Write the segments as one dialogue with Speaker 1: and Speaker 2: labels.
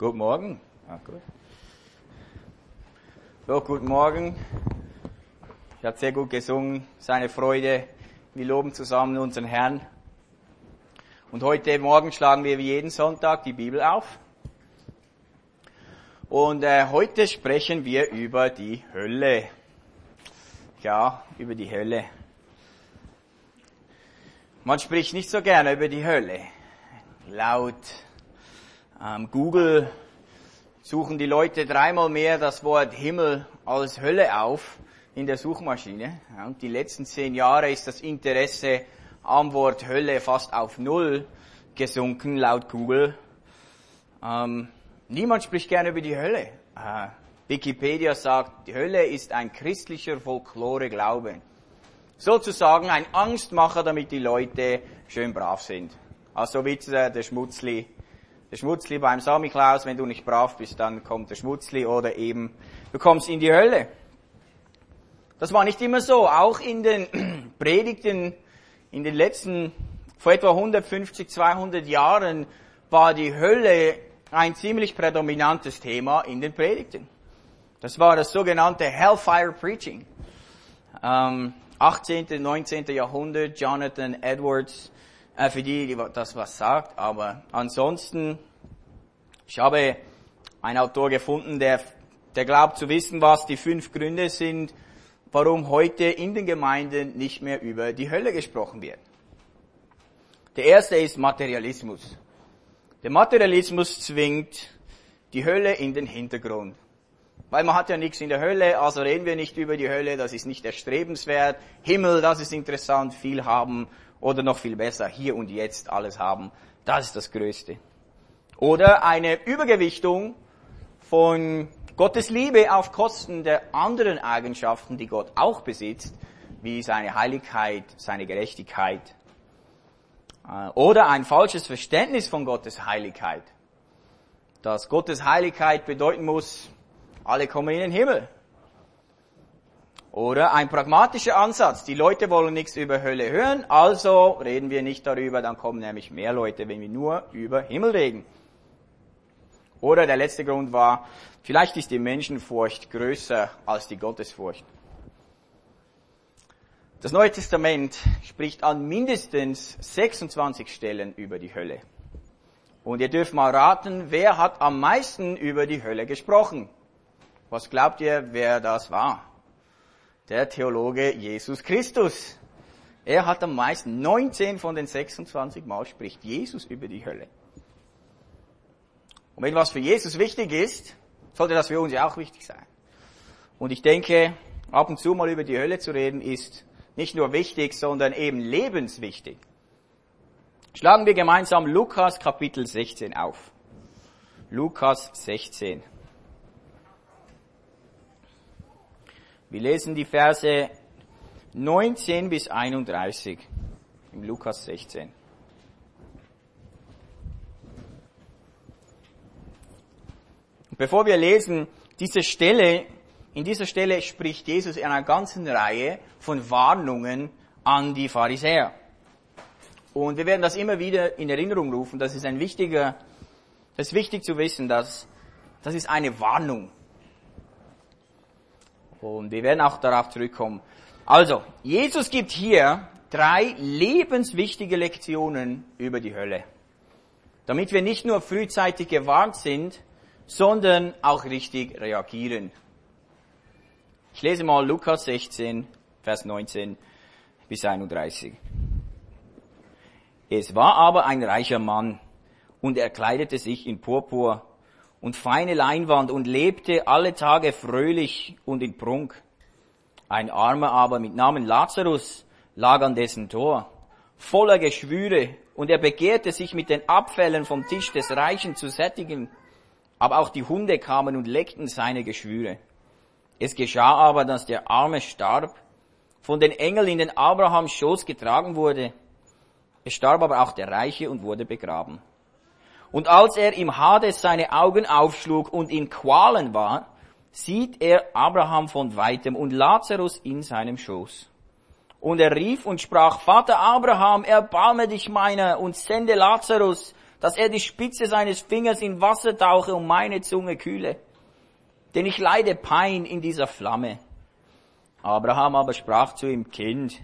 Speaker 1: Guten Morgen. Ah, gut. So, guten Morgen. Ich habe sehr gut gesungen, seine Freude. Wir loben zusammen unseren Herrn. Und heute Morgen schlagen wir wie jeden Sonntag die Bibel auf. Und äh, heute sprechen wir über die Hölle. Ja, über die Hölle. Man spricht nicht so gerne über die Hölle. Laut Google suchen die Leute dreimal mehr das Wort Himmel als Hölle auf in der Suchmaschine. Und die letzten zehn Jahre ist das Interesse am Wort Hölle fast auf Null gesunken, laut Google. Ähm, niemand spricht gerne über die Hölle. Äh, Wikipedia sagt, die Hölle ist ein christlicher Folklore-Glaube sozusagen ein Angstmacher, damit die Leute schön brav sind. Also wie der Schmutzli, der Schmutzli beim Samichlaus, wenn du nicht brav bist, dann kommt der Schmutzli oder eben du kommst in die Hölle. Das war nicht immer so. Auch in den Predigten in den letzten vor etwa 150, 200 Jahren war die Hölle ein ziemlich prädominantes Thema in den Predigten. Das war das sogenannte Hellfire Preaching. Ähm, 18., 19. Jahrhundert, Jonathan Edwards, für die, die das was sagt, aber ansonsten, ich habe einen Autor gefunden, der, der glaubt zu wissen, was die fünf Gründe sind, warum heute in den Gemeinden nicht mehr über die Hölle gesprochen wird. Der erste ist Materialismus. Der Materialismus zwingt die Hölle in den Hintergrund. Weil man hat ja nichts in der Hölle, also reden wir nicht über die Hölle, das ist nicht erstrebenswert. Himmel, das ist interessant, viel haben oder noch viel besser, hier und jetzt alles haben. Das ist das Größte. Oder eine Übergewichtung von Gottes Liebe auf Kosten der anderen Eigenschaften, die Gott auch besitzt, wie seine Heiligkeit, seine Gerechtigkeit. Äh, oder ein falsches Verständnis von Gottes Heiligkeit. Dass Gottes Heiligkeit bedeuten muss, alle kommen in den Himmel. Oder ein pragmatischer Ansatz. Die Leute wollen nichts über Hölle hören, also reden wir nicht darüber, dann kommen nämlich mehr Leute, wenn wir nur über Himmel reden. Oder der letzte Grund war, vielleicht ist die Menschenfurcht größer als die Gottesfurcht. Das Neue Testament spricht an mindestens 26 Stellen über die Hölle. Und ihr dürft mal raten, wer hat am meisten über die Hölle gesprochen? Was glaubt ihr, wer das war? Der Theologe Jesus Christus. Er hat am meisten, 19 von den 26 Mal spricht Jesus über die Hölle. Und wenn was für Jesus wichtig ist, sollte das für uns ja auch wichtig sein. Und ich denke, ab und zu mal über die Hölle zu reden, ist nicht nur wichtig, sondern eben lebenswichtig. Schlagen wir gemeinsam Lukas Kapitel 16 auf. Lukas 16. Wir lesen die Verse 19 bis 31 im Lukas 16. Und bevor wir lesen, diese Stelle, in dieser Stelle spricht Jesus in einer ganzen Reihe von Warnungen an die Pharisäer. Und wir werden das immer wieder in Erinnerung rufen. Das ist ein wichtiger, das ist wichtig zu wissen, dass das ist eine Warnung. Und wir werden auch darauf zurückkommen. Also, Jesus gibt hier drei lebenswichtige Lektionen über die Hölle. Damit wir nicht nur frühzeitig gewarnt sind, sondern auch richtig reagieren. Ich lese mal Lukas 16, Vers 19 bis 31. Es war aber ein reicher Mann und er kleidete sich in Purpur und feine Leinwand und lebte alle Tage fröhlich und in Prunk. Ein Armer aber mit Namen Lazarus lag an dessen Tor, voller Geschwüre, und er begehrte sich mit den Abfällen vom Tisch des Reichen zu sättigen. Aber auch die Hunde kamen und leckten seine Geschwüre. Es geschah aber, dass der Arme starb, von den Engeln in den Abrahams Schoß getragen wurde. Es starb aber auch der Reiche und wurde begraben. Und als er im Hades seine Augen aufschlug und in Qualen war, sieht er Abraham von weitem und Lazarus in seinem Schoß. Und er rief und sprach, Vater Abraham, erbarme dich meiner und sende Lazarus, dass er die Spitze seines Fingers in Wasser tauche und meine Zunge kühle. Denn ich leide Pein in dieser Flamme. Abraham aber sprach zu ihm, Kind,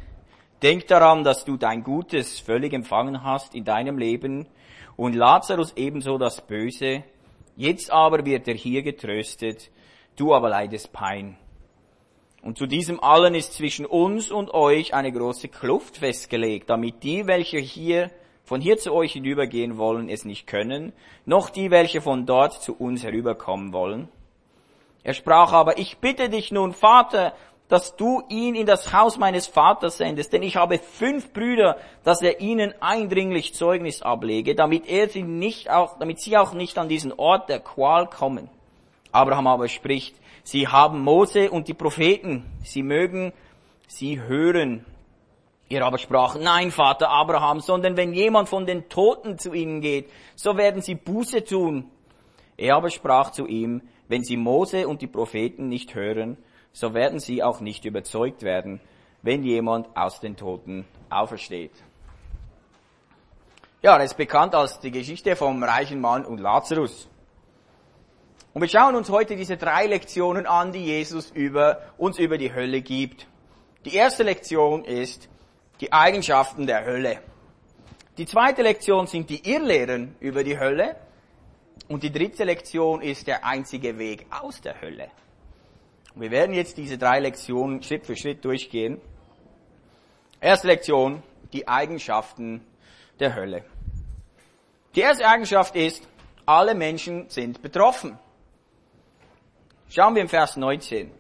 Speaker 1: denk daran, dass du dein Gutes völlig empfangen hast in deinem Leben und Lazarus ebenso das Böse. Jetzt aber wird er hier getröstet, du aber leidest Pein. Und zu diesem allen ist zwischen uns und euch eine große Kluft festgelegt, damit die, welche hier von hier zu euch hinübergehen wollen, es nicht können, noch die, welche von dort zu uns herüberkommen wollen. Er sprach aber, ich bitte dich nun, Vater, dass du ihn in das Haus meines Vaters sendest, denn ich habe fünf Brüder, dass er ihnen eindringlich Zeugnis ablege, damit er sie nicht auch, damit sie auch nicht an diesen Ort der Qual kommen. Abraham aber spricht, sie haben Mose und die Propheten, sie mögen sie hören. Ihr aber sprach, nein, Vater Abraham, sondern wenn jemand von den Toten zu ihnen geht, so werden sie Buße tun. Er aber sprach zu ihm, wenn sie Mose und die Propheten nicht hören, so werden sie auch nicht überzeugt werden, wenn jemand aus den Toten aufersteht. Ja, das ist bekannt als die Geschichte vom reichen Mann und Lazarus. Und wir schauen uns heute diese drei Lektionen an, die Jesus über, uns über die Hölle gibt. Die erste Lektion ist die Eigenschaften der Hölle. Die zweite Lektion sind die Irrlehren über die Hölle. Und die dritte Lektion ist der einzige Weg aus der Hölle. Wir werden jetzt diese drei Lektionen Schritt für Schritt durchgehen. Erste Lektion, die Eigenschaften der Hölle. Die erste Eigenschaft ist, alle Menschen sind betroffen. Schauen wir im Vers 19.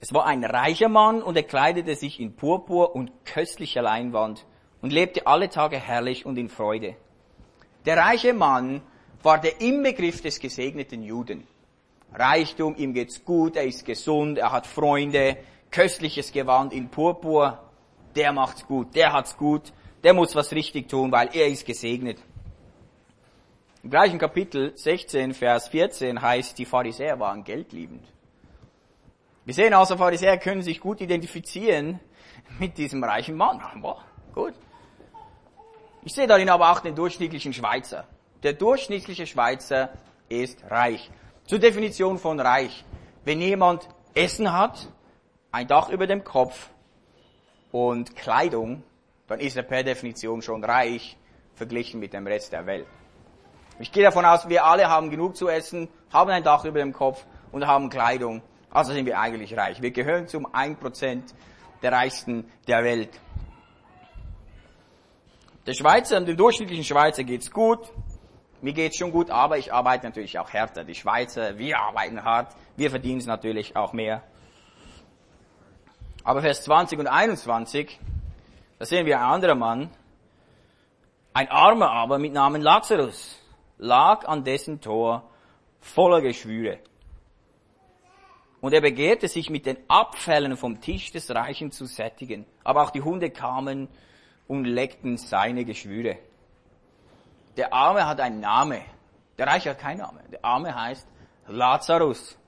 Speaker 1: Es war ein reicher Mann und er kleidete sich in Purpur und köstlicher Leinwand und lebte alle Tage herrlich und in Freude. Der reiche Mann war der Inbegriff des gesegneten Juden. Reichtum, ihm geht's gut, er ist gesund, er hat Freunde, köstliches Gewand in Purpur, der macht's gut, der hat's gut, der muss was richtig tun, weil er ist gesegnet. Im gleichen Kapitel 16, Vers 14 heißt, die Pharisäer waren geldliebend. Wir sehen also, Pharisäer können sich gut identifizieren mit diesem reichen Mann. Boah, gut. Ich sehe darin aber auch den durchschnittlichen Schweizer. Der durchschnittliche Schweizer ist reich. Zur Definition von reich. Wenn jemand Essen hat, ein Dach über dem Kopf und Kleidung, dann ist er per Definition schon reich verglichen mit dem Rest der Welt. Ich gehe davon aus, wir alle haben genug zu essen, haben ein Dach über dem Kopf und haben Kleidung. Also sind wir eigentlich reich. Wir gehören zum 1% der Reichsten der Welt. Der Schweizer, dem durchschnittlichen Schweizer geht's gut, mir geht's schon gut, aber ich arbeite natürlich auch härter. Die Schweizer, wir arbeiten hart, wir verdienen natürlich auch mehr. Aber Vers 20 und 21, da sehen wir ein anderer Mann, ein armer aber mit Namen Lazarus, lag an dessen Tor voller Geschwüre. Und er begehrte sich mit den Abfällen vom Tisch des Reichen zu sättigen. Aber auch die Hunde kamen und leckten seine Geschwüre. Der Arme hat einen Namen. Der Reiche hat keinen Namen. Der Arme heißt Lazarus.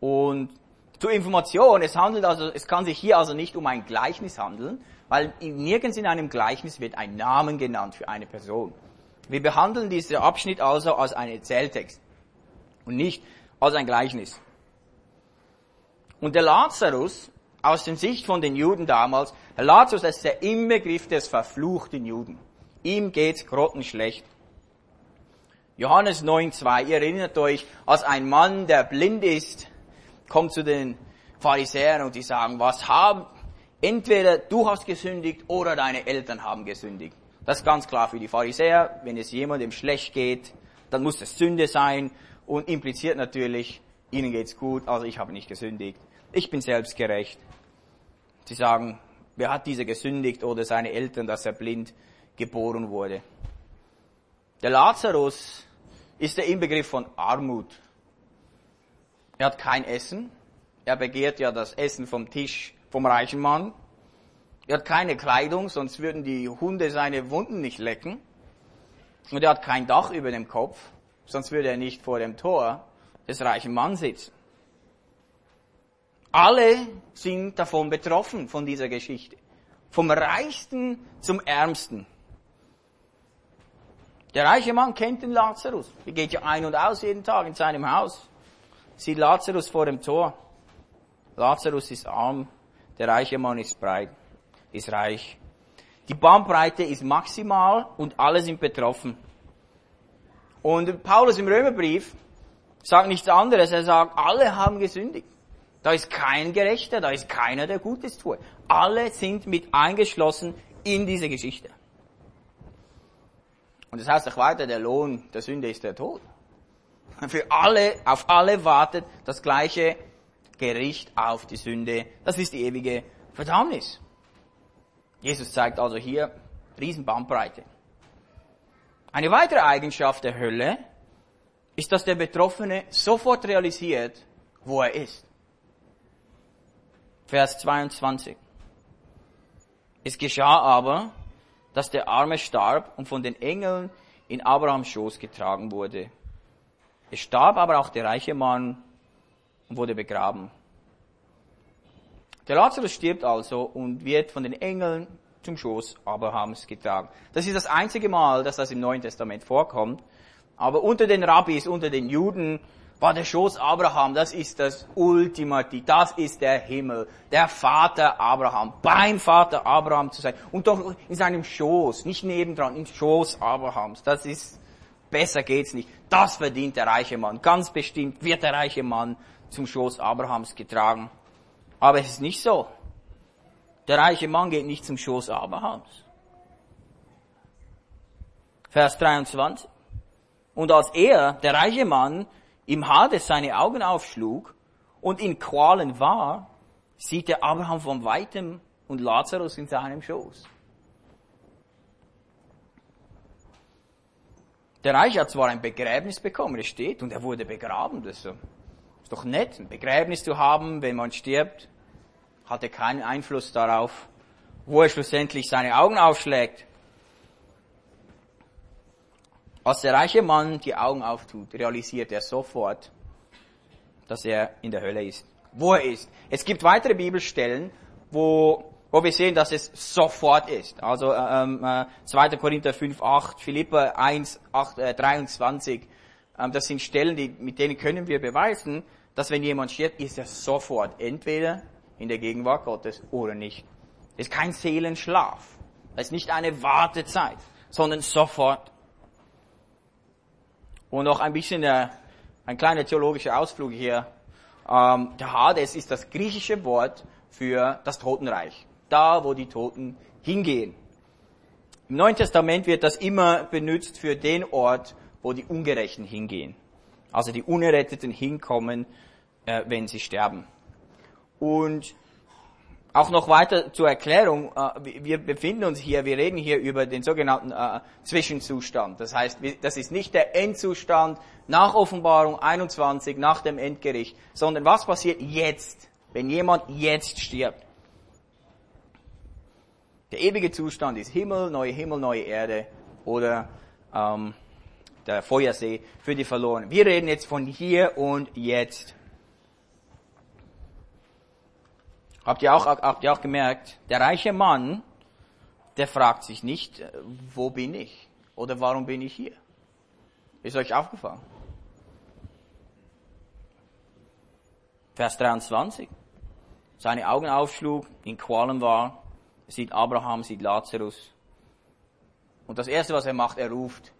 Speaker 1: Und zur Information, es handelt also, es kann sich hier also nicht um ein Gleichnis handeln, weil nirgends in einem Gleichnis wird ein Namen genannt für eine Person. Wir behandeln diesen Abschnitt also als einen Erzähltext und nicht als ein Gleichnis. Und der Lazarus, aus der Sicht von den Juden damals, der Lazarus ist der Inbegriff des verfluchten Juden. Ihm geht's grottenschlecht. Johannes 9,2, ihr erinnert euch, als ein Mann, der blind ist, kommt zu den Pharisäern und die sagen, was haben, entweder du hast gesündigt oder deine Eltern haben gesündigt. Das ist ganz klar für die Pharisäer. Wenn es jemandem schlecht geht, dann muss es Sünde sein und impliziert natürlich, ihnen geht's gut, also ich habe nicht gesündigt. Ich bin selbstgerecht. Sie sagen, wer hat dieser gesündigt oder seine Eltern, dass er blind geboren wurde. Der Lazarus ist der Inbegriff von Armut. Er hat kein Essen. Er begehrt ja das Essen vom Tisch vom reichen Mann. Er hat keine Kleidung, sonst würden die Hunde seine Wunden nicht lecken. Und er hat kein Dach über dem Kopf, sonst würde er nicht vor dem Tor des reichen Mannes sitzen. Alle sind davon betroffen, von dieser Geschichte. Vom Reichsten zum Ärmsten. Der reiche Mann kennt den Lazarus. Er geht ja ein und aus jeden Tag in seinem Haus. Sieht Lazarus vor dem Tor. Lazarus ist arm, der reiche Mann ist breit, ist reich. Die Bandbreite ist maximal und alle sind betroffen. Und Paulus im Römerbrief sagt nichts anderes. Er sagt, alle haben gesündigt. Da ist kein Gerechter, da ist keiner, der Gutes tut. Alle sind mit eingeschlossen in diese Geschichte. Und das heißt auch weiter, der Lohn der Sünde ist der Tod. Für alle, auf alle wartet das gleiche Gericht auf die Sünde. Das ist die ewige Verdammnis. Jesus zeigt also hier Riesenbandbreite. Eine weitere Eigenschaft der Hölle ist, dass der Betroffene sofort realisiert, wo er ist. Vers 22. Es geschah aber, dass der Arme starb und von den Engeln in Abrahams Schoß getragen wurde. Es starb aber auch der reiche Mann und wurde begraben. Der Lazarus stirbt also und wird von den Engeln zum Schoß Abrahams getragen. Das ist das einzige Mal, dass das im Neuen Testament vorkommt. Aber unter den Rabbis, unter den Juden, war der Schoß Abraham, das ist das Ultimativ, das ist der Himmel, der Vater Abraham, beim Vater Abraham zu sein und doch in seinem Schoß, nicht nebendran, im Schoß Abrahams, das ist, besser geht's nicht. Das verdient der reiche Mann, ganz bestimmt wird der reiche Mann zum Schoß Abrahams getragen. Aber es ist nicht so. Der reiche Mann geht nicht zum Schoß Abrahams. Vers 23. Und als er, der reiche Mann, im Hades seine Augen aufschlug und in Qualen war, sieht er Abraham von weitem und Lazarus in seinem Schoß. Der Reiche hat zwar ein Begräbnis bekommen, es steht, und er wurde begraben. Das ist doch nett, ein Begräbnis zu haben, wenn man stirbt, hatte keinen Einfluss darauf, wo er schlussendlich seine Augen aufschlägt. Als der reiche Mann die Augen auftut, realisiert er sofort, dass er in der Hölle ist. Wo er ist. Es gibt weitere Bibelstellen, wo, wo wir sehen, dass es sofort ist. Also ähm, äh, 2. Korinther 5, 8, Philippa 1, 8, äh, 23. Ähm, das sind Stellen, die, mit denen können wir beweisen, dass wenn jemand stirbt, ist er sofort entweder in der Gegenwart Gottes oder nicht. Es ist kein Seelenschlaf. Es ist nicht eine Wartezeit, sondern sofort. Und noch ein bisschen äh, ein kleiner theologischer Ausflug hier. Ähm, der Hades ist das griechische Wort für das Totenreich. Da, wo die Toten hingehen. Im Neuen Testament wird das immer benutzt für den Ort, wo die Ungerechten hingehen. Also die Unerretteten hinkommen, äh, wenn sie sterben. Und auch noch weiter zur Erklärung, äh, wir befinden uns hier, wir reden hier über den sogenannten äh, Zwischenzustand. Das heißt, das ist nicht der Endzustand nach Offenbarung 21, nach dem Endgericht, sondern was passiert jetzt, wenn jemand jetzt stirbt. Der ewige Zustand ist Himmel, neue Himmel, neue Erde oder ähm, der Feuersee für die Verlorenen. Wir reden jetzt von hier und jetzt. Habt ihr auch, habt ihr auch gemerkt, der reiche Mann, der fragt sich nicht, äh, wo bin ich? Oder warum bin ich hier? Ist euch aufgefallen? Vers 23. Seine Augen aufschlug, in Qualen war, sieht Abraham, sieht Lazarus. Und das erste, was er macht, er ruft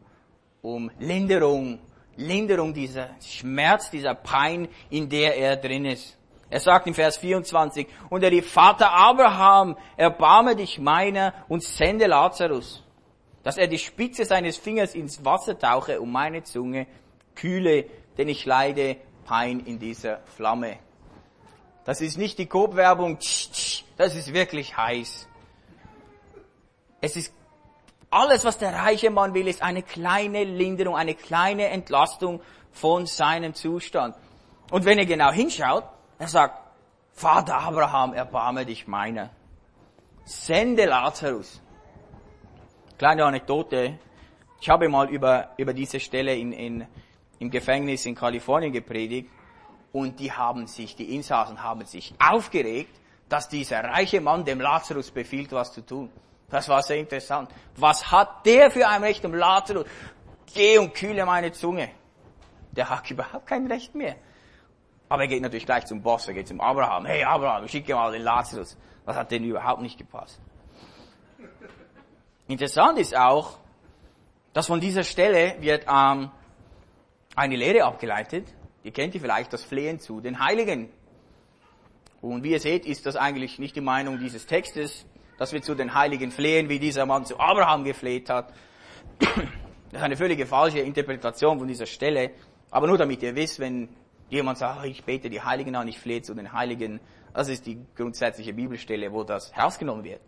Speaker 1: um Linderung, Linderung dieser Schmerz, dieser Pein, in der er drin ist. Er sagt im Vers 24, und er rief, Vater Abraham, erbarme dich meiner und sende Lazarus, dass er die Spitze seines Fingers ins Wasser tauche und meine Zunge kühle, denn ich leide Pein in dieser Flamme. Das ist nicht die Coop-Werbung, das ist wirklich heiß. Es ist alles, was der reiche Mann will, ist eine kleine Linderung, eine kleine Entlastung von seinem Zustand. Und wenn ihr genau hinschaut, er sagt, Vater Abraham, erbarme dich meiner. Sende Lazarus. Kleine Anekdote. Ich habe mal über, über diese Stelle in, in, im Gefängnis in Kalifornien gepredigt und die haben sich, die Insassen haben sich aufgeregt, dass dieser reiche Mann dem Lazarus befiehlt, was zu tun. Das war sehr interessant. Was hat der für ein Recht um Lazarus? geh und kühle meine Zunge. Der hat überhaupt kein Recht mehr. Aber er geht natürlich gleich zum Boss, er geht zum Abraham. Hey Abraham, schicke mal den Lazarus. Das hat denen überhaupt nicht gepasst. Interessant ist auch, dass von dieser Stelle wird ähm, eine Lehre abgeleitet. Ihr kennt die vielleicht, das Flehen zu den Heiligen. Und wie ihr seht, ist das eigentlich nicht die Meinung dieses Textes, dass wir zu den Heiligen flehen, wie dieser Mann zu Abraham gefleht hat. Das ist eine völlige falsche Interpretation von dieser Stelle. Aber nur damit ihr wisst, wenn jemand sagt, ich bete die Heiligen an, ich flehe zu den Heiligen, das ist die grundsätzliche Bibelstelle, wo das herausgenommen wird.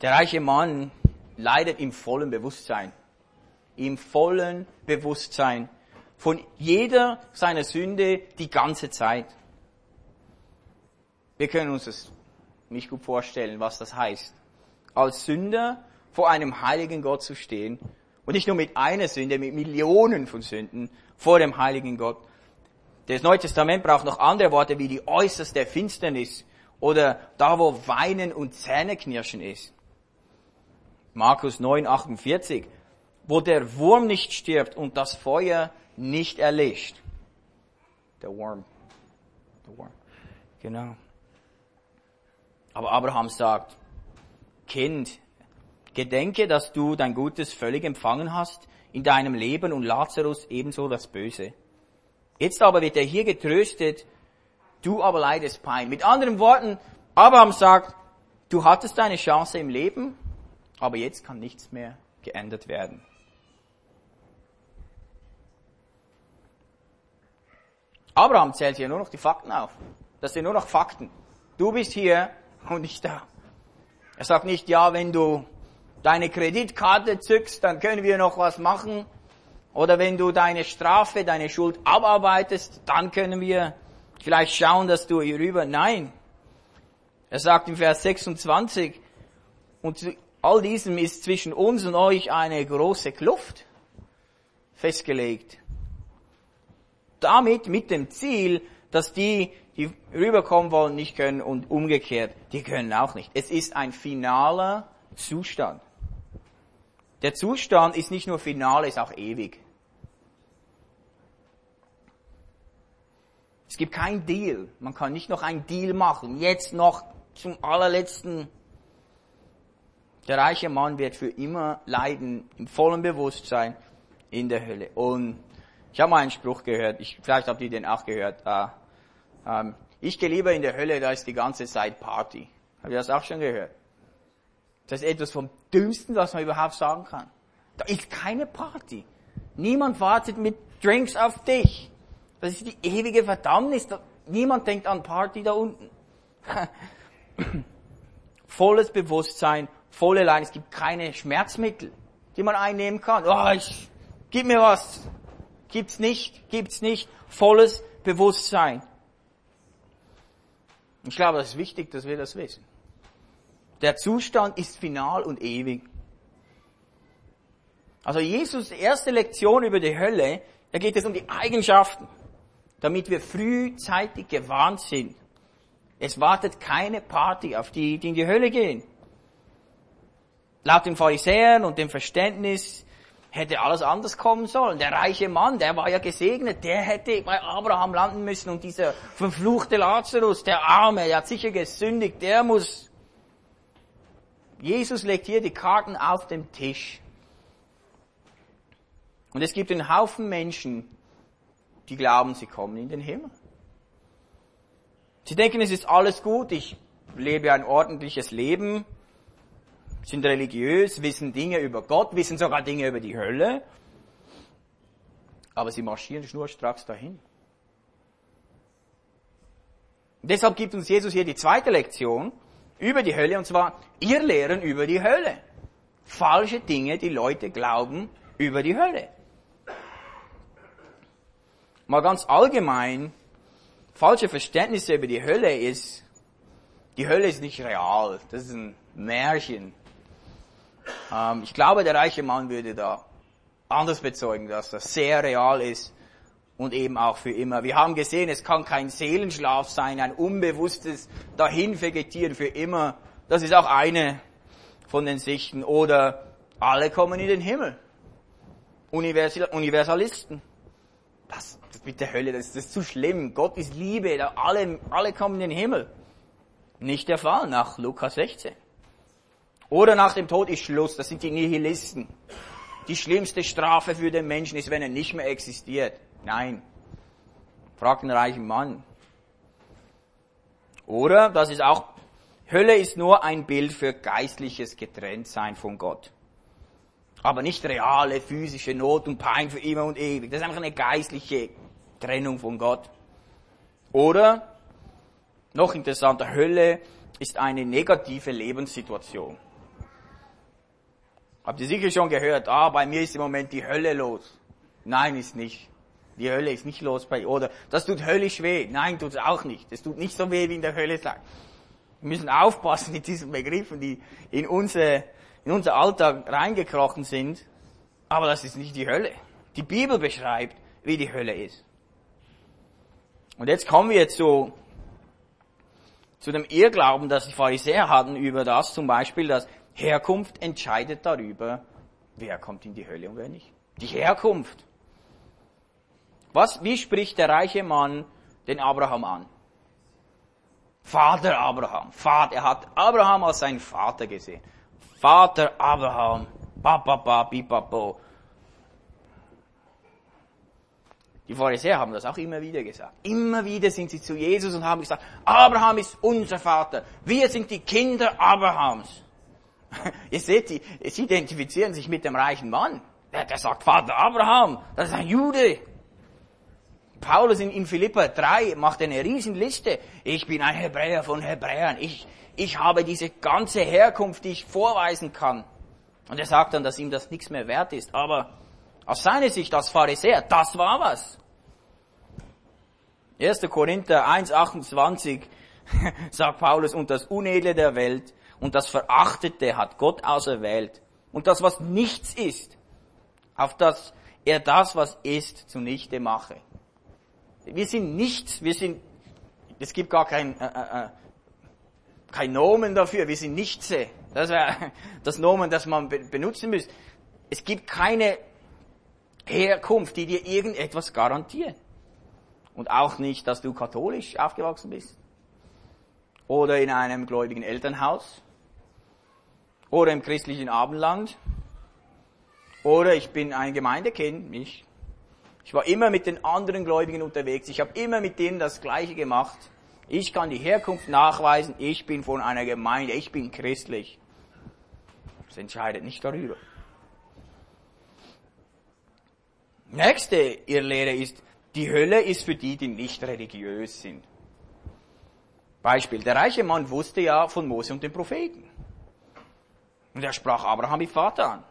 Speaker 1: Der reiche Mann leidet im vollen Bewusstsein. Im vollen Bewusstsein von jeder seiner Sünde die ganze Zeit. Wir können uns das nicht gut vorstellen, was das heißt. Als Sünder vor einem heiligen Gott zu stehen und nicht nur mit einer Sünde, mit Millionen von Sünden vor dem heiligen Gott. Das Neue Testament braucht noch andere Worte wie die äußerste Finsternis oder da, wo Weinen und Zähneknirschen ist. Markus 9, 48, wo der Wurm nicht stirbt und das Feuer nicht erlischt. Der Worm. Der Worm. Genau. Aber Abraham sagt, Kind, gedenke, dass du dein Gutes völlig empfangen hast in deinem Leben und Lazarus ebenso das Böse. Jetzt aber wird er hier getröstet, du aber leidest Pein. Mit anderen Worten, Abraham sagt, du hattest deine Chance im Leben, aber jetzt kann nichts mehr geändert werden. Abraham zählt hier nur noch die Fakten auf. Das sind nur noch Fakten. Du bist hier und nicht da. Er sagt nicht, ja, wenn du deine Kreditkarte zückst, dann können wir noch was machen. Oder wenn du deine Strafe, deine Schuld abarbeitest, dann können wir vielleicht schauen, dass du hier rüber. Nein. Er sagt im Vers 26, und all diesem ist zwischen uns und euch eine große Kluft festgelegt damit mit dem Ziel, dass die, die rüberkommen wollen, nicht können und umgekehrt, die können auch nicht. Es ist ein finaler Zustand. Der Zustand ist nicht nur final, ist auch ewig. Es gibt kein Deal. Man kann nicht noch ein Deal machen. Jetzt noch zum allerletzten. Der reiche Mann wird für immer leiden, im vollen Bewusstsein in der Hölle. Und ich habe mal einen Spruch gehört, ich, vielleicht habt ihr den auch gehört. Äh, ähm, ich gehe lieber in der Hölle, da ist die ganze Zeit Party. Habt ihr das auch schon gehört? Das ist etwas vom Dümmsten, was man überhaupt sagen kann. Da ist keine Party. Niemand wartet mit Drinks auf dich. Das ist die ewige Verdammnis. Niemand denkt an Party da unten. Volles Bewusstsein, volle Leid. Es gibt keine Schmerzmittel, die man einnehmen kann. Oh, ich, gib mir was. Gibt's nicht, gibt's nicht. Volles Bewusstsein. Ich glaube, es ist wichtig, dass wir das wissen. Der Zustand ist final und ewig. Also Jesus erste Lektion über die Hölle, da geht es um die Eigenschaften, damit wir frühzeitig gewarnt sind. Es wartet keine Party auf die, die in die Hölle gehen. Laut den Pharisäern und dem Verständnis hätte alles anders kommen sollen. Der reiche Mann, der war ja gesegnet, der hätte bei Abraham landen müssen und dieser verfluchte Lazarus, der Arme, der hat sicher gesündigt, der muss. Jesus legt hier die Karten auf den Tisch. Und es gibt einen Haufen Menschen, die glauben, sie kommen in den Himmel. Sie denken, es ist alles gut, ich lebe ein ordentliches Leben, sind religiös, wissen Dinge über Gott, wissen sogar Dinge über die Hölle, aber sie marschieren schnurstracks dahin. Deshalb gibt uns Jesus hier die zweite Lektion über die Hölle, und zwar ihr Lehren über die Hölle. Falsche Dinge, die Leute glauben über die Hölle. Mal ganz allgemein, falsche Verständnisse über die Hölle ist, die Hölle ist nicht real, das ist ein Märchen. Ähm, ich glaube, der reiche Mann würde da anders bezeugen, dass das sehr real ist und eben auch für immer. Wir haben gesehen, es kann kein Seelenschlaf sein, ein unbewusstes Dahinvegetieren für immer. Das ist auch eine von den Sichten. Oder alle kommen in den Himmel. Universalisten. Das, das mit der Hölle, das, das ist zu schlimm. Gott ist Liebe, alle, alle kommen in den Himmel. Nicht der Fall nach Lukas 16. Oder nach dem Tod ist Schluss, das sind die Nihilisten. Die schlimmste Strafe für den Menschen ist, wenn er nicht mehr existiert. Nein. Frag den reichen Mann. Oder, das ist auch, Hölle ist nur ein Bild für geistliches Getrenntsein von Gott. Aber nicht reale physische Not und Pein für immer und ewig. Das ist einfach eine geistliche Trennung von Gott. Oder, noch interessanter, Hölle ist eine negative Lebenssituation. Habt ihr sicher schon gehört, ah, bei mir ist im Moment die Hölle los. Nein, ist nicht. Die Hölle ist nicht los bei, oder das tut höllisch weh. Nein, tut es auch nicht. Es tut nicht so weh, wie in der Hölle sein. Wir müssen aufpassen mit diesen Begriffen, die in unser, in unser Alltag reingekrochen sind. Aber das ist nicht die Hölle. Die Bibel beschreibt, wie die Hölle ist. Und jetzt kommen wir zu, zu dem Irrglauben, dass die Pharisäer hatten über das zum Beispiel, dass Herkunft entscheidet darüber, wer kommt in die Hölle und wer nicht. Die Herkunft. Was, wie spricht der reiche Mann den Abraham an? Vater Abraham. Vater, er hat Abraham als seinen Vater gesehen. Vater Abraham. Papa, pipapo. Die Pharisäer haben das auch immer wieder gesagt. Immer wieder sind sie zu Jesus und haben gesagt, Abraham ist unser Vater. Wir sind die Kinder Abrahams. Ihr seht, sie, sie identifizieren sich mit dem reichen Mann. Der, der sagt, Vater Abraham, das ist ein Jude. Paulus in, in Philippa 3 macht eine Riesenliste. Ich bin ein Hebräer von Hebräern. Ich, ich habe diese ganze Herkunft, die ich vorweisen kann. Und er sagt dann, dass ihm das nichts mehr wert ist. Aber aus seiner Sicht als Pharisäer, das war was. 1. Korinther 1,28 sagt Paulus, und das Unedle der Welt und das Verachtete hat Gott auserwählt. Und das, was nichts ist, auf das er das, was ist, zunichte mache. Wir sind nichts, wir sind, es gibt gar kein, äh, äh, äh kein Nomen dafür, wir sind nichts. Das wäre das Nomen, das man benutzen müsste. Es gibt keine Herkunft, die dir irgendetwas garantiert. Und auch nicht, dass du katholisch aufgewachsen bist. Oder in einem gläubigen Elternhaus oder im christlichen Abendland oder ich bin ein Gemeindekind, ich. Ich war immer mit den anderen Gläubigen unterwegs, ich habe immer mit denen das Gleiche gemacht. Ich kann die Herkunft nachweisen, ich bin von einer Gemeinde, ich bin christlich. Das entscheidet nicht darüber. Nächste Irrlehre ist, die Hölle ist für die, die nicht religiös sind. Beispiel, der reiche Mann wusste ja von Mose und den Propheten. Und er sprach Abraham wie Vater an.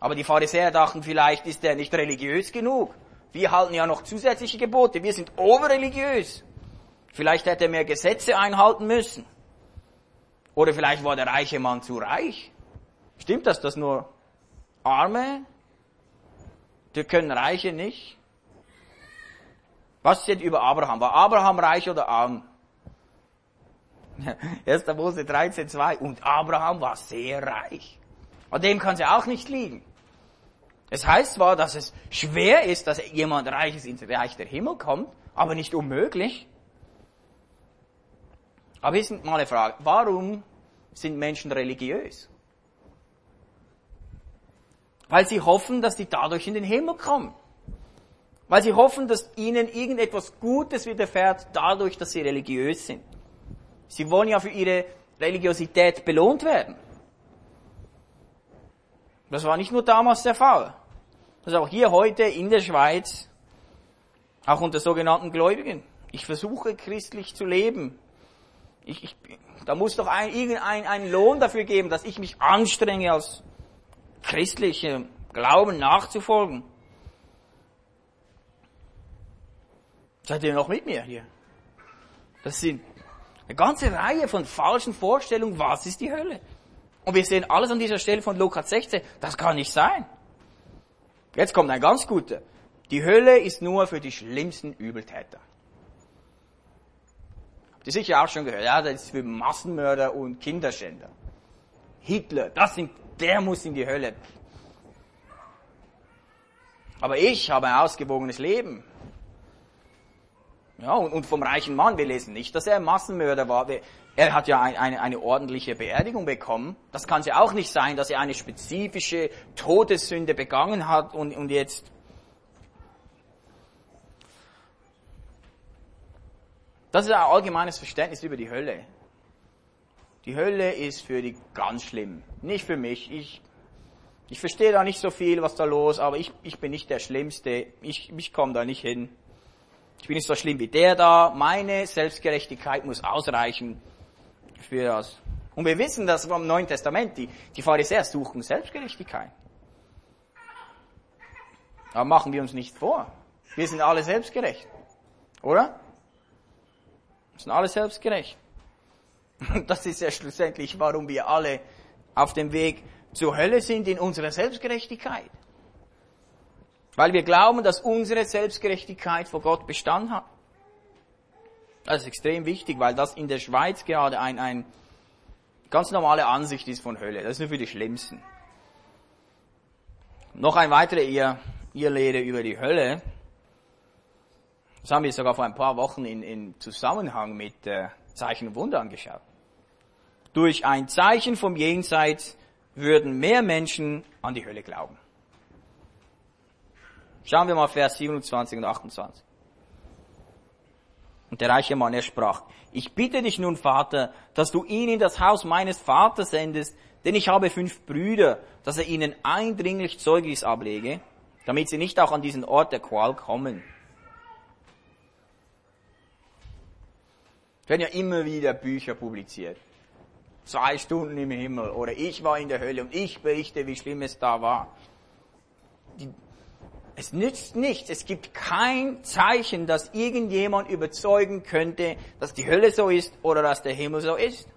Speaker 1: Aber die Pharisäer dachten, vielleicht ist er nicht religiös genug. Wir halten ja noch zusätzliche Gebote. Wir sind oberreligiös. Vielleicht hätte er mehr Gesetze einhalten müssen. Oder vielleicht war der reiche Mann zu reich. Stimmt das, dass nur Arme, die können Reiche nicht? Was steht über Abraham? War Abraham reich oder arm? 1. Mose 13, 2. Und Abraham war sehr reich. An dem kann es ja auch nicht liegen. Es heißt zwar, dass es schwer ist, dass jemand Reiches ins Reich der Himmel kommt, aber nicht unmöglich. Aber hier ist mal eine Frage. Warum sind Menschen religiös? Weil sie hoffen, dass sie dadurch in den Himmel kommen. Weil sie hoffen, dass ihnen irgendetwas Gutes widerfährt, dadurch, dass sie religiös sind. Sie wollen ja für ihre Religiosität belohnt werden. Das war nicht nur damals der Fall. Das ist auch hier heute in der Schweiz, auch unter sogenannten Gläubigen. Ich versuche christlich zu leben. Ich, ich, da muss doch ein, irgendein ein Lohn dafür geben, dass ich mich anstrenge, als christlichem Glauben nachzufolgen. Seid ihr noch mit mir hier? Das sind eine ganze Reihe von falschen Vorstellungen, was ist die Hölle? Und wir sehen alles an dieser Stelle von Lukas 16, das kann nicht sein. Jetzt kommt ein ganz guter. Die Hölle ist nur für die schlimmsten Übeltäter. Habt ihr sicher auch schon gehört, ja, das ist für Massenmörder und Kinderschänder. Hitler, das sind der muss in die Hölle. Aber ich habe ein ausgewogenes Leben. Ja, und, vom reichen Mann, wir lesen nicht, dass er ein Massenmörder war. Er hat ja eine, eine, eine ordentliche Beerdigung bekommen. Das kann ja auch nicht sein, dass er eine spezifische Todessünde begangen hat und, und jetzt. Das ist ein allgemeines Verständnis über die Hölle. Die Hölle ist für die ganz schlimm. Nicht für mich. Ich, ich verstehe da nicht so viel, was da los, aber ich, ich bin nicht der Schlimmste. Ich, ich komme da nicht hin. Ich bin nicht so schlimm wie der da. Meine Selbstgerechtigkeit muss ausreichen für das. Und wir wissen das vom Neuen Testament. Die, die Pharisäer suchen Selbstgerechtigkeit. Aber machen wir uns nicht vor. Wir sind alle selbstgerecht. Oder? Wir sind alle selbstgerecht. Und das ist ja schlussendlich, warum wir alle auf dem Weg zur Hölle sind in unserer Selbstgerechtigkeit. Weil wir glauben, dass unsere Selbstgerechtigkeit vor Gott Bestand hat. Das ist extrem wichtig, weil das in der Schweiz gerade ein, ein ganz normale Ansicht ist von Hölle. Das ist nur für die Schlimmsten. Noch ein weiterer ihr, ihr Lehre über die Hölle. Das haben wir sogar vor ein paar Wochen in, in Zusammenhang mit äh, Zeichen und Wunder angeschaut. Durch ein Zeichen vom Jenseits würden mehr Menschen an die Hölle glauben. Schauen wir mal Vers 27 und 28. Und der reiche Mann, er sprach, ich bitte dich nun, Vater, dass du ihn in das Haus meines Vaters sendest, denn ich habe fünf Brüder, dass er ihnen eindringlich Zeugnis ablege, damit sie nicht auch an diesen Ort der Qual kommen. Es werden ja immer wieder Bücher publiziert. Zwei Stunden im Himmel oder ich war in der Hölle und ich berichte, wie schlimm es da war. Die es nützt nichts. Es gibt kein Zeichen, dass irgendjemand überzeugen könnte, dass die Hölle so ist oder dass der Himmel so ist.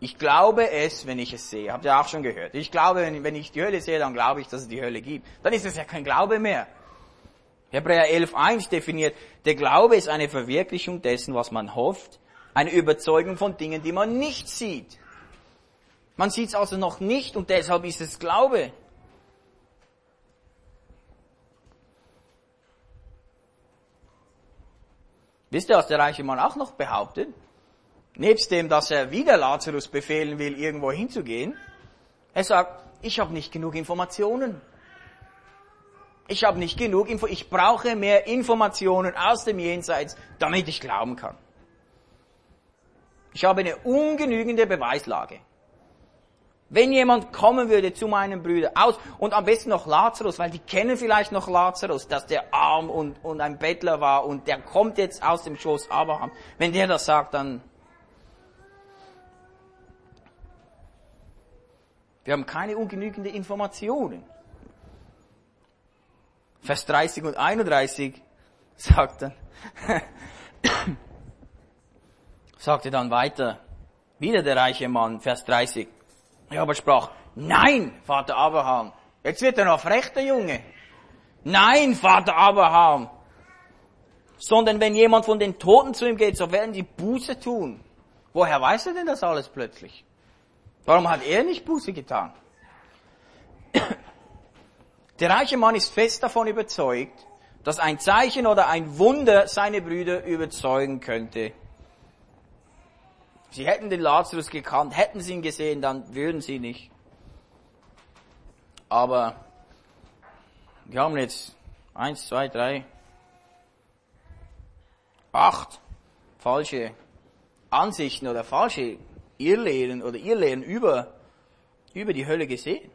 Speaker 1: Ich glaube es, wenn ich es sehe. Habt ihr auch schon gehört? Ich glaube, wenn ich die Hölle sehe, dann glaube ich, dass es die Hölle gibt. Dann ist es ja kein Glaube mehr. Hebräer 11.1 definiert, der Glaube ist eine Verwirklichung dessen, was man hofft, eine Überzeugung von Dingen, die man nicht sieht. Man sieht es also noch nicht und deshalb ist es Glaube. Wisst ihr, was der reiche Mann auch noch behauptet? Nebst dem, dass er wieder Lazarus befehlen will, irgendwo hinzugehen, er sagt, ich habe nicht genug Informationen. Ich habe nicht genug Info, ich brauche mehr Informationen aus dem Jenseits, damit ich glauben kann. Ich habe eine ungenügende Beweislage. Wenn jemand kommen würde zu meinen Brüdern aus und am besten noch Lazarus, weil die kennen vielleicht noch Lazarus, dass der arm und, und ein Bettler war und der kommt jetzt aus dem Schoß Abraham. Wenn der das sagt, dann wir haben keine ungenügende Informationen. Vers 30 und 31 sagt dann, sagte dann weiter, wieder der reiche Mann, Vers 30. Aber sprach, nein, Vater Abraham. Jetzt wird er noch frech, der Junge. Nein, Vater Abraham. Sondern wenn jemand von den Toten zu ihm geht, so werden die Buße tun. Woher weiß er denn das alles plötzlich? Warum hat er nicht Buße getan? Der reiche Mann ist fest davon überzeugt, dass ein Zeichen oder ein Wunder seine Brüder überzeugen könnte, Sie hätten den Lazarus gekannt, hätten sie ihn gesehen, dann würden sie nicht. Aber wir haben jetzt eins, zwei, drei, acht falsche Ansichten oder falsche Irrlehren oder Irrlehren über, über die Hölle gesehen.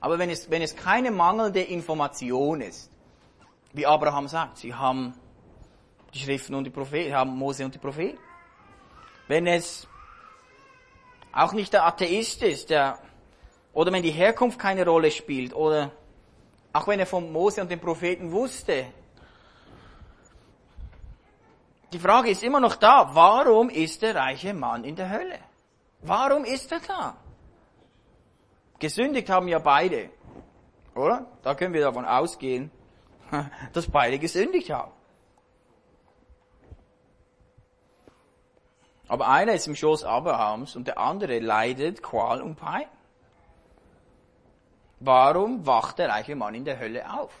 Speaker 1: Aber wenn es, wenn es keine mangelnde Information ist, wie Abraham sagt, sie haben die Schriften und die Propheten, haben Mose und die Propheten wenn es auch nicht der Atheist ist, der, oder wenn die Herkunft keine Rolle spielt, oder auch wenn er von Mose und den Propheten wusste. Die Frage ist immer noch da, warum ist der reiche Mann in der Hölle? Warum ist er da? Gesündigt haben ja beide, oder? Da können wir davon ausgehen, dass beide gesündigt haben. Aber einer ist im Schoß Abrahams und der andere leidet Qual und Pein. Warum wacht der reiche Mann in der Hölle auf?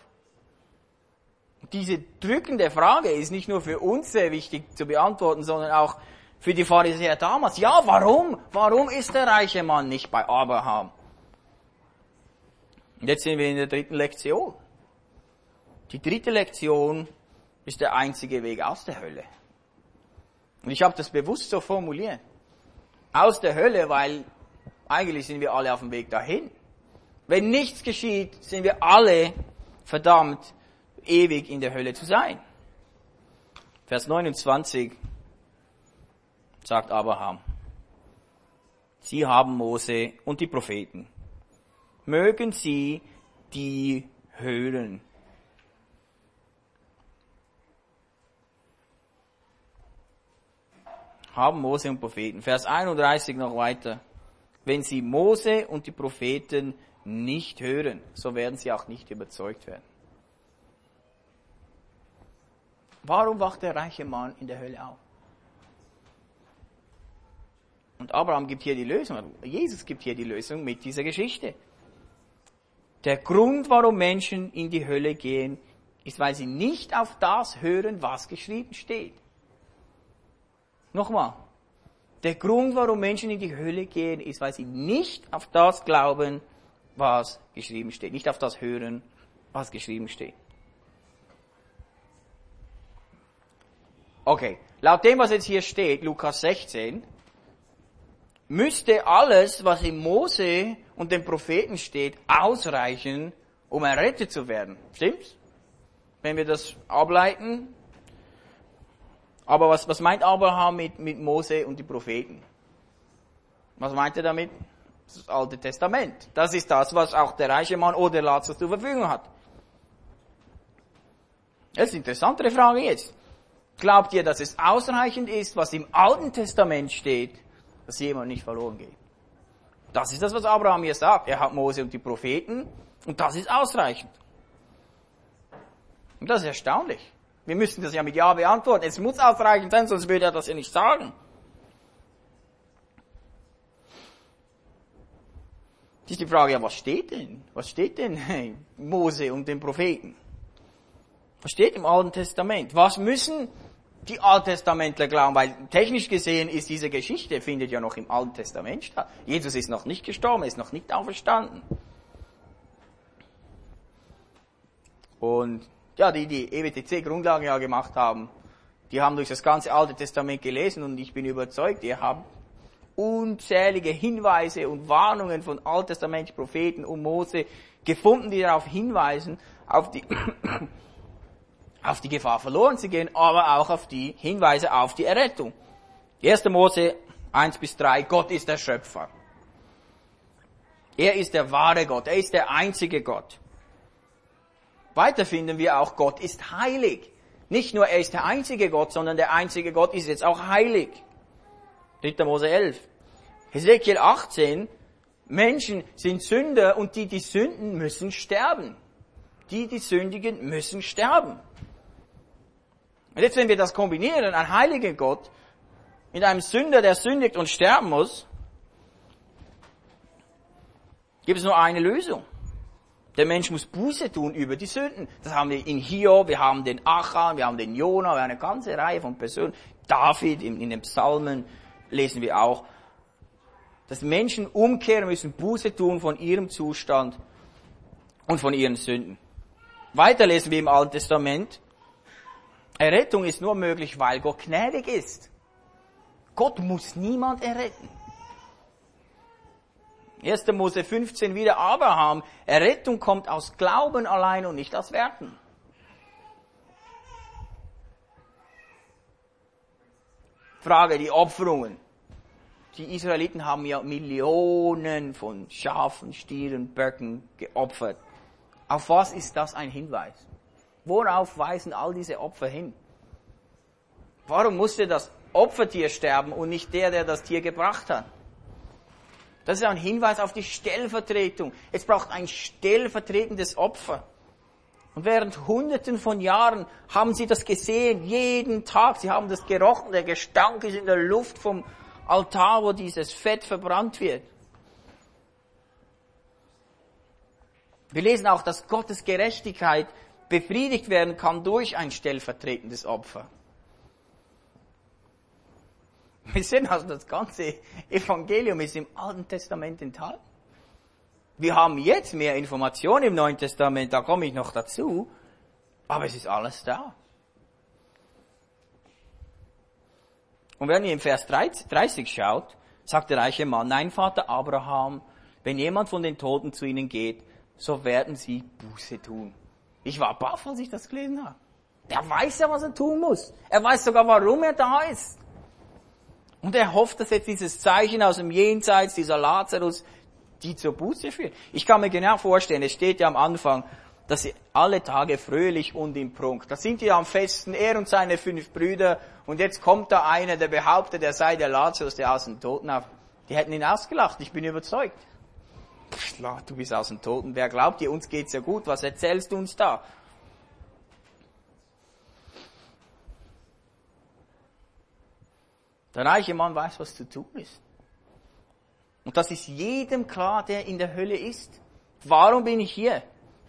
Speaker 1: Diese drückende Frage ist nicht nur für uns sehr wichtig zu beantworten, sondern auch für die Pharisäer damals. Ja, warum? Warum ist der reiche Mann nicht bei Abraham? Und jetzt sind wir in der dritten Lektion. Die dritte Lektion ist der einzige Weg aus der Hölle. Und ich habe das bewusst so formuliert. Aus der Hölle, weil eigentlich sind wir alle auf dem Weg dahin. Wenn nichts geschieht, sind wir alle verdammt, ewig in der Hölle zu sein. Vers 29 sagt Abraham, Sie haben Mose und die Propheten. Mögen sie die hören. Haben Mose und Propheten. Vers 31 noch weiter. Wenn sie Mose und die Propheten nicht hören, so werden sie auch nicht überzeugt werden. Warum wacht der reiche Mann in der Hölle auf? Und Abraham gibt hier die Lösung, Jesus gibt hier die Lösung mit dieser Geschichte. Der Grund, warum Menschen in die Hölle gehen, ist, weil sie nicht auf das hören, was geschrieben steht. Nochmal. Der Grund, warum Menschen in die Hölle gehen, ist, weil sie nicht auf das glauben, was geschrieben steht. Nicht auf das hören, was geschrieben steht. Okay, laut dem, was jetzt hier steht, Lukas 16, müsste alles, was im Mose und den Propheten steht, ausreichen, um errettet zu werden. Stimmt's? Wenn wir das ableiten. Aber was, was meint Abraham mit, mit Mose und die Propheten? Was meint er damit? Das Alte Testament. Das ist das, was auch der reiche Mann oder Lazarus zur Verfügung hat. Das ist eine interessantere Frage jetzt. Glaubt ihr, dass es ausreichend ist, was im Alten Testament steht, dass jemand nicht verloren geht? Das ist das, was Abraham hier sagt. Er hat Mose und die Propheten und das ist ausreichend. Und das ist erstaunlich. Wir müssen das ja mit Ja beantworten. Es muss ausreichend sein, sonst würde er das ja nicht sagen. Das ist die Frage, ja, was steht denn? Was steht denn Mose und den Propheten? Was steht im Alten Testament? Was müssen die Alttestamentler glauben, weil technisch gesehen ist diese Geschichte, findet ja noch im Alten Testament statt. Jesus ist noch nicht gestorben, ist noch nicht auferstanden. Und ja, die, die EWTC Grundlagen ja gemacht haben, die haben durch das ganze Alte Testament gelesen und ich bin überzeugt, ihr habt unzählige Hinweise und Warnungen von alttestamentlichen Propheten und Mose gefunden, die darauf hinweisen, auf die auf die Gefahr verloren zu gehen, aber auch auf die Hinweise auf die Errettung. 1. Mose 1 bis 3, Gott ist der Schöpfer. Er ist der wahre Gott, er ist der einzige Gott. Weiter finden wir auch, Gott ist heilig. Nicht nur er ist der einzige Gott, sondern der einzige Gott ist jetzt auch heilig. 3. Mose 11. Hesekiel 18, Menschen sind Sünder und die, die sünden, müssen sterben. Die, die sündigen, müssen sterben. Und jetzt, wenn wir das kombinieren, ein heiliger Gott mit einem Sünder, der sündigt und sterben muss, gibt es nur eine Lösung. Der Mensch muss Buße tun über die Sünden. Das haben wir in Hiob, wir haben den Achan, wir haben den Jonah, wir haben eine ganze Reihe von Personen. David, in, in den Psalmen lesen wir auch, dass Menschen umkehren müssen, Buße tun von ihrem Zustand und von ihren Sünden. Weiter lesen wir im Alten Testament, Errettung ist nur möglich, weil Gott gnädig ist. Gott muss niemand erretten. 1. Mose 15 wieder Abraham. Errettung kommt aus Glauben allein und nicht aus Werten. Frage, die Opferungen. Die Israeliten haben ja Millionen von Schafen, Stieren, Böcken geopfert. Auf was ist das ein Hinweis? Worauf weisen all diese Opfer hin? Warum musste das Opfertier sterben und nicht der, der das Tier gebracht hat? Das ist ein Hinweis auf die Stellvertretung. Es braucht ein stellvertretendes Opfer. Und während hunderten von Jahren haben sie das gesehen, jeden Tag. Sie haben das gerochen, der Gestank ist in der Luft vom Altar, wo dieses Fett verbrannt wird. Wir lesen auch, dass Gottes Gerechtigkeit befriedigt werden kann durch ein stellvertretendes Opfer. Wir sehen also, das ganze Evangelium ist im Alten Testament enthalten. Wir haben jetzt mehr Informationen im Neuen Testament, da komme ich noch dazu, aber es ist alles da. Und wenn ihr im Vers 30 schaut, sagt der reiche Mann, nein, Vater Abraham, wenn jemand von den Toten zu ihnen geht, so werden sie Buße tun. Ich war baff, als ich das gelesen habe. Der weiß ja, was er tun muss. Er weiß sogar, warum er da ist. Und er hofft, dass jetzt dieses Zeichen aus dem Jenseits, dieser Lazarus, die zur Buße führt. Ich kann mir genau vorstellen, es steht ja am Anfang, dass sie alle Tage fröhlich und im Prunk. Da sind die am Festen, er und seine fünf Brüder, und jetzt kommt da einer, der behauptet, er sei der Lazarus, der aus dem Toten auf. Die hätten ihn ausgelacht, ich bin überzeugt. Klar, du bist aus dem Toten. Wer glaubt dir, uns geht's ja gut. Was erzählst du uns da? Der reiche Mann weiß, was zu tun ist. Und das ist jedem klar, der in der Hölle ist. Warum bin ich hier?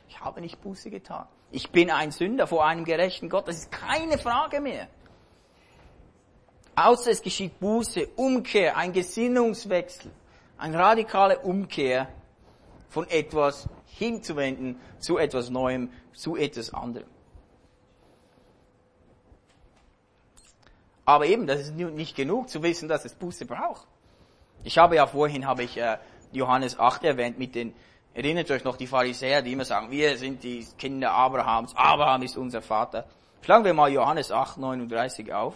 Speaker 1: Ich habe nicht Buße getan. Ich bin ein Sünder vor einem gerechten Gott. Das ist keine Frage mehr. Außer es geschieht Buße, Umkehr, ein Gesinnungswechsel, eine radikale Umkehr von etwas hinzuwenden zu etwas Neuem, zu etwas anderem. Aber eben, das ist nicht genug zu wissen, dass es Buße braucht. Ich habe ja vorhin, habe ich äh, Johannes 8 erwähnt mit den, erinnert euch noch die Pharisäer, die immer sagen, wir sind die Kinder Abrahams, Abraham ist unser Vater. Schlagen wir mal Johannes 8, 39 auf.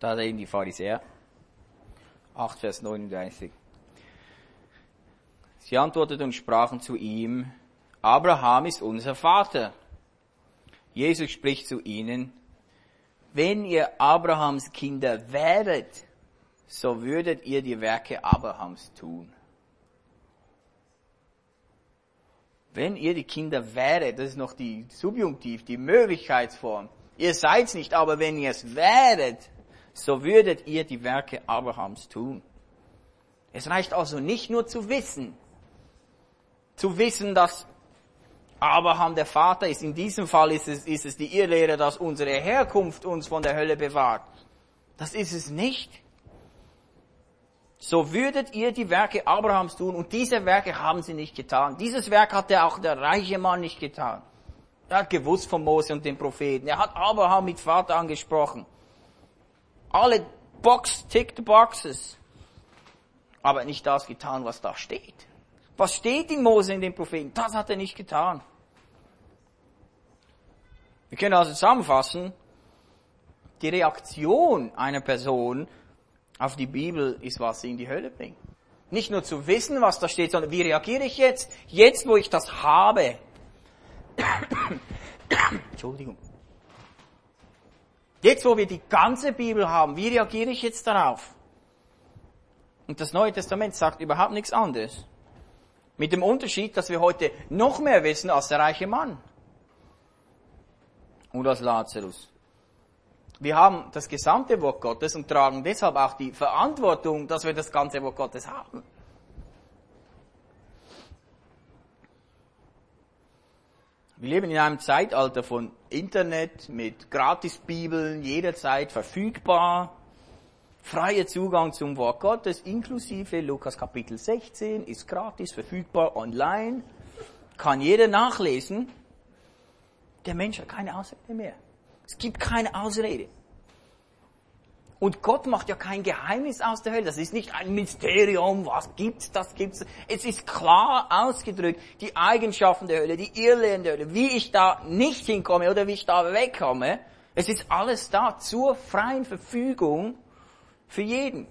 Speaker 1: Da reden die Pharisäer. 8, Vers 39. Sie antworteten und sprachen zu ihm, Abraham ist unser Vater. Jesus spricht zu ihnen, wenn ihr Abrahams Kinder wäret, so würdet ihr die Werke Abrahams tun. Wenn ihr die Kinder wäret, das ist noch die Subjunktiv, die Möglichkeitsform. Ihr seid's nicht, aber wenn ihr es wäret, so würdet ihr die Werke Abrahams tun. Es reicht also nicht nur zu wissen, zu wissen, dass Abraham der Vater ist. In diesem Fall ist es, ist es die Irrlehre, dass unsere Herkunft uns von der Hölle bewahrt. Das ist es nicht. So würdet ihr die Werke Abrahams tun und diese Werke haben sie nicht getan. Dieses Werk hat ja auch der reiche Mann nicht getan. Er hat gewusst von Mose und den Propheten. Er hat Abraham mit Vater angesprochen alle Box, ticked boxes, aber nicht das getan, was da steht. Was steht in Mose in den Propheten? Das hat er nicht getan. Wir können also zusammenfassen, die Reaktion einer Person auf die Bibel ist, was sie in die Hölle bringt. Nicht nur zu wissen, was da steht, sondern wie reagiere ich jetzt? Jetzt, wo ich das habe. Entschuldigung. Jetzt, wo wir die ganze Bibel haben, wie reagiere ich jetzt darauf? Und das Neue Testament sagt überhaupt nichts anderes. Mit dem Unterschied, dass wir heute noch mehr wissen als der reiche Mann. Und als Lazarus. Wir haben das gesamte Wort Gottes und tragen deshalb auch die Verantwortung, dass wir das ganze Wort Gottes haben. Wir leben in einem Zeitalter von Internet mit Gratisbibeln, jederzeit verfügbar, freier Zugang zum Wort Gottes, inklusive Lukas Kapitel 16, ist gratis verfügbar online, kann jeder nachlesen. Der Mensch hat keine Ausrede mehr. Es gibt keine Ausrede. Und Gott macht ja kein Geheimnis aus der Hölle. Das ist nicht ein Mysterium, was gibt's, das gibt's. Es ist klar ausgedrückt, die Eigenschaften der Hölle, die Irrlehren der Hölle, wie ich da nicht hinkomme oder wie ich da wegkomme. Es ist alles da zur freien Verfügung für jeden.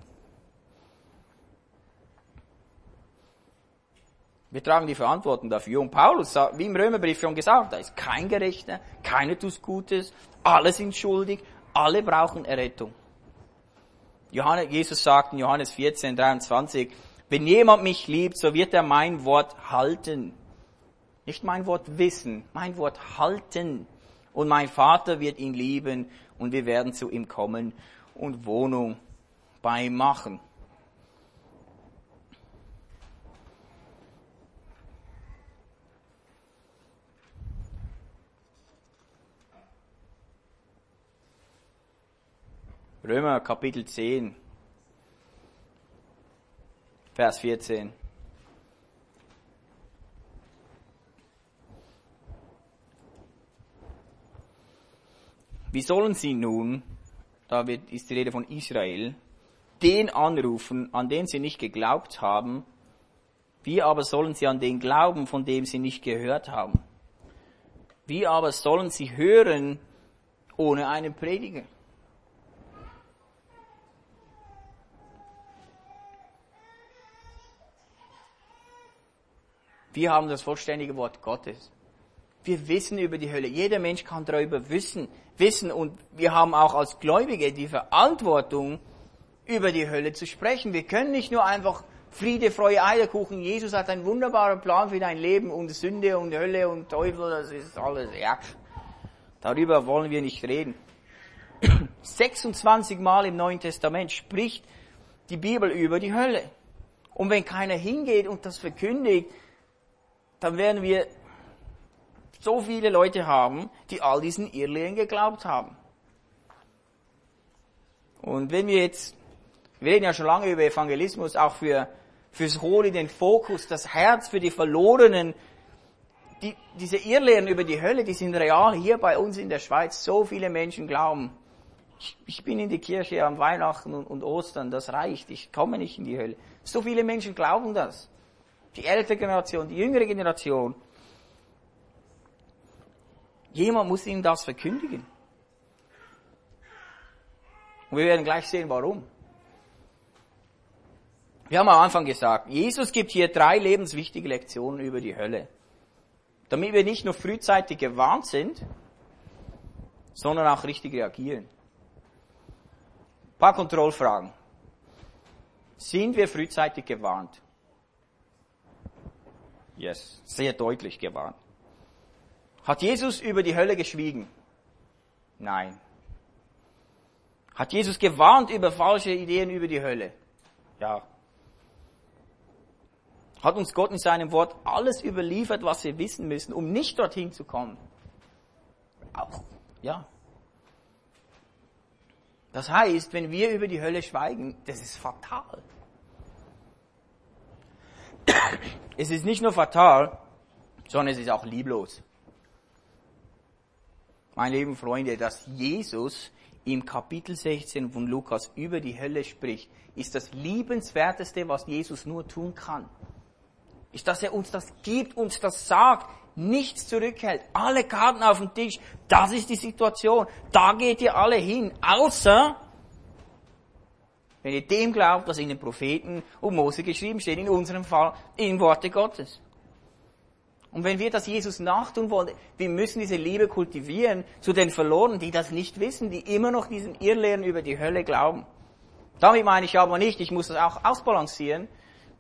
Speaker 1: Wir tragen die Verantwortung dafür. Und Paulus, sagt, wie im Römerbrief schon gesagt, da ist kein Gerechter, keiner tut Gutes, alle sind schuldig, alle brauchen Errettung. Johannes, Jesus sagt in Johannes 14, 23, wenn jemand mich liebt, so wird er mein Wort halten. Nicht mein Wort wissen, mein Wort halten. Und mein Vater wird ihn lieben und wir werden zu ihm kommen und Wohnung bei ihm machen. Römer Kapitel 10, Vers 14. Wie sollen sie nun, da ist die Rede von Israel, den anrufen, an den sie nicht geglaubt haben, wie aber sollen sie an den glauben, von dem sie nicht gehört haben? Wie aber sollen sie hören ohne einen Prediger? Wir haben das vollständige Wort Gottes. Wir wissen über die Hölle. Jeder Mensch kann darüber wissen, wissen und wir haben auch als Gläubige die Verantwortung, über die Hölle zu sprechen. Wir können nicht nur einfach Friede, Freude, Eierkuchen. Jesus hat einen wunderbaren Plan für dein Leben und Sünde und Hölle und Teufel, das ist alles, ja. Darüber wollen wir nicht reden. 26 Mal im Neuen Testament spricht die Bibel über die Hölle. Und wenn keiner hingeht und das verkündigt, dann werden wir so viele Leute haben, die all diesen Irrlehren geglaubt haben. Und wenn wir jetzt, wir reden ja schon lange über Evangelismus, auch für, fürs Holy, den Fokus, das Herz für die Verlorenen, die, diese Irrlehren über die Hölle, die sind real hier bei uns in der Schweiz. So viele Menschen glauben, ich, ich bin in die Kirche am Weihnachten und, und Ostern, das reicht, ich komme nicht in die Hölle. So viele Menschen glauben das die ältere Generation, die jüngere Generation. Jemand muss ihnen das verkündigen. Und wir werden gleich sehen, warum. Wir haben am Anfang gesagt, Jesus gibt hier drei lebenswichtige Lektionen über die Hölle. Damit wir nicht nur frühzeitig gewarnt sind, sondern auch richtig reagieren. Ein paar Kontrollfragen. Sind wir frühzeitig gewarnt? Yes, sehr deutlich gewarnt. Hat Jesus über die Hölle geschwiegen? Nein. Hat Jesus gewarnt über falsche Ideen über die Hölle? Ja. Hat uns Gott in seinem Wort alles überliefert, was wir wissen müssen, um nicht dorthin zu kommen? Auch. Ja. Das heißt, wenn wir über die Hölle schweigen, das ist fatal. Es ist nicht nur fatal, sondern es ist auch lieblos. Meine lieben Freunde, dass Jesus im Kapitel 16 von Lukas über die Hölle spricht, ist das liebenswerteste, was Jesus nur tun kann. Ist, dass er uns das gibt, uns das sagt, nichts zurückhält, alle Karten auf dem Tisch, das ist die Situation, da geht ihr alle hin, außer wenn ihr dem glaubt, was in den Propheten und Mose geschrieben steht, in unserem Fall in Worte Gottes. Und wenn wir das Jesus nachtun wollen, wir müssen diese Liebe kultivieren zu den Verlorenen, die das nicht wissen, die immer noch diesen Irrlehren über die Hölle glauben. Damit meine ich aber nicht, ich muss das auch ausbalancieren,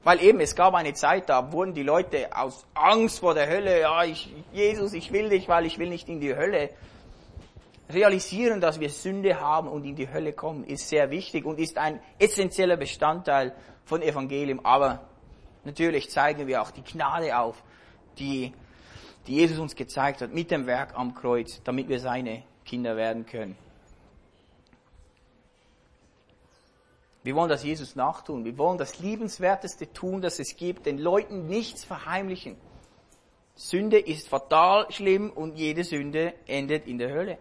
Speaker 1: weil eben es gab eine Zeit, da wurden die Leute aus Angst vor der Hölle, ja, ich, Jesus, ich will dich, weil ich will nicht in die Hölle realisieren, dass wir Sünde haben und in die Hölle kommen, ist sehr wichtig und ist ein essentieller Bestandteil von Evangelium. Aber natürlich zeigen wir auch die Gnade auf, die, die Jesus uns gezeigt hat mit dem Werk am Kreuz, damit wir seine Kinder werden können. Wir wollen das Jesus nachtun. Wir wollen das Liebenswerteste tun, das es gibt, den Leuten nichts verheimlichen. Sünde ist fatal schlimm und jede Sünde endet in der Hölle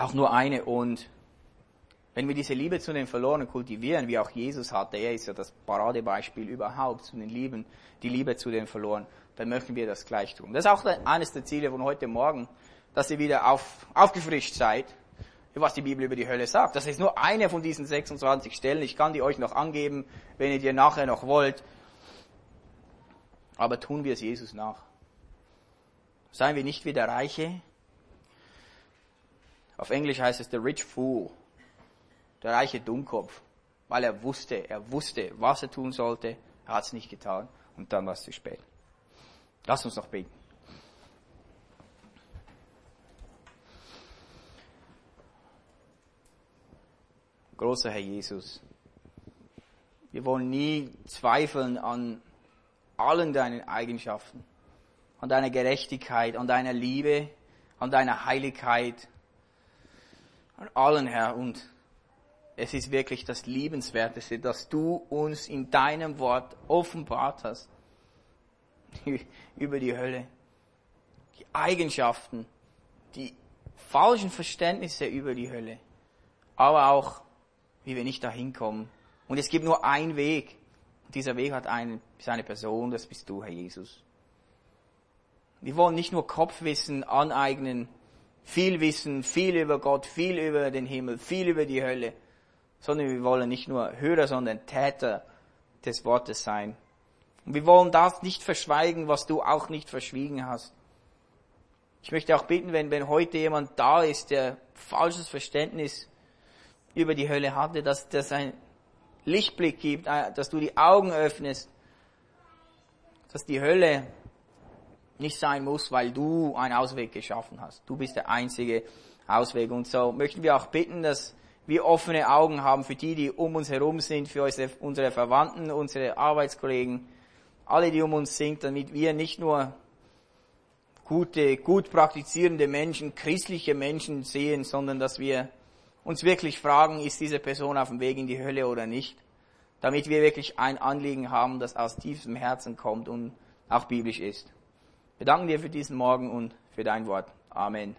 Speaker 1: auch nur eine. Und wenn wir diese Liebe zu den Verlorenen kultivieren, wie auch Jesus hatte, er ist ja das Paradebeispiel überhaupt zu den Lieben, die Liebe zu den Verlorenen, dann möchten wir das gleich tun. Das ist auch eines der Ziele von heute Morgen, dass ihr wieder auf, aufgefrischt seid, was die Bibel über die Hölle sagt. Das ist nur eine von diesen 26 Stellen. Ich kann die euch noch angeben, wenn ihr die nachher noch wollt. aber tun wir es Jesus nach. Seien wir nicht wie der Reiche. Auf Englisch heißt es the rich fool, der reiche Dummkopf, weil er wusste, er wusste, was er tun sollte, er hat es nicht getan. Und dann war es zu spät. Lass uns noch beten. Großer Herr Jesus, wir wollen nie zweifeln an allen deinen Eigenschaften, an deiner Gerechtigkeit, an deiner Liebe, an deiner Heiligkeit, an allen, Herr. Und es ist wirklich das Liebenswerteste, dass du uns in deinem Wort offenbart hast über die Hölle. Die Eigenschaften, die falschen Verständnisse über die Hölle, aber auch, wie wir nicht dahin kommen. Und es gibt nur einen Weg. Dieser Weg hat einen, ist eine Person, das bist du, Herr Jesus. Wir wollen nicht nur Kopfwissen aneignen, viel wissen, viel über Gott, viel über den Himmel, viel über die Hölle, sondern wir wollen nicht nur Hörer, sondern Täter des Wortes sein. Und wir wollen das nicht verschweigen, was du auch nicht verschwiegen hast. Ich möchte auch bitten, wenn, wenn heute jemand da ist, der falsches Verständnis über die Hölle hatte, dass das ein Lichtblick gibt, äh, dass du die Augen öffnest, dass die Hölle nicht sein muss, weil du einen Ausweg geschaffen hast. Du bist der einzige Ausweg. Und so möchten wir auch bitten, dass wir offene Augen haben für die, die um uns herum sind, für unsere Verwandten, unsere Arbeitskollegen, alle, die um uns sind, damit wir nicht nur gute, gut praktizierende Menschen, christliche Menschen sehen, sondern dass wir uns wirklich fragen, ist diese Person auf dem Weg in die Hölle oder nicht, damit wir wirklich ein Anliegen haben, das aus tiefstem Herzen kommt und auch biblisch ist. Wir danken dir für diesen Morgen und für dein Wort. Amen.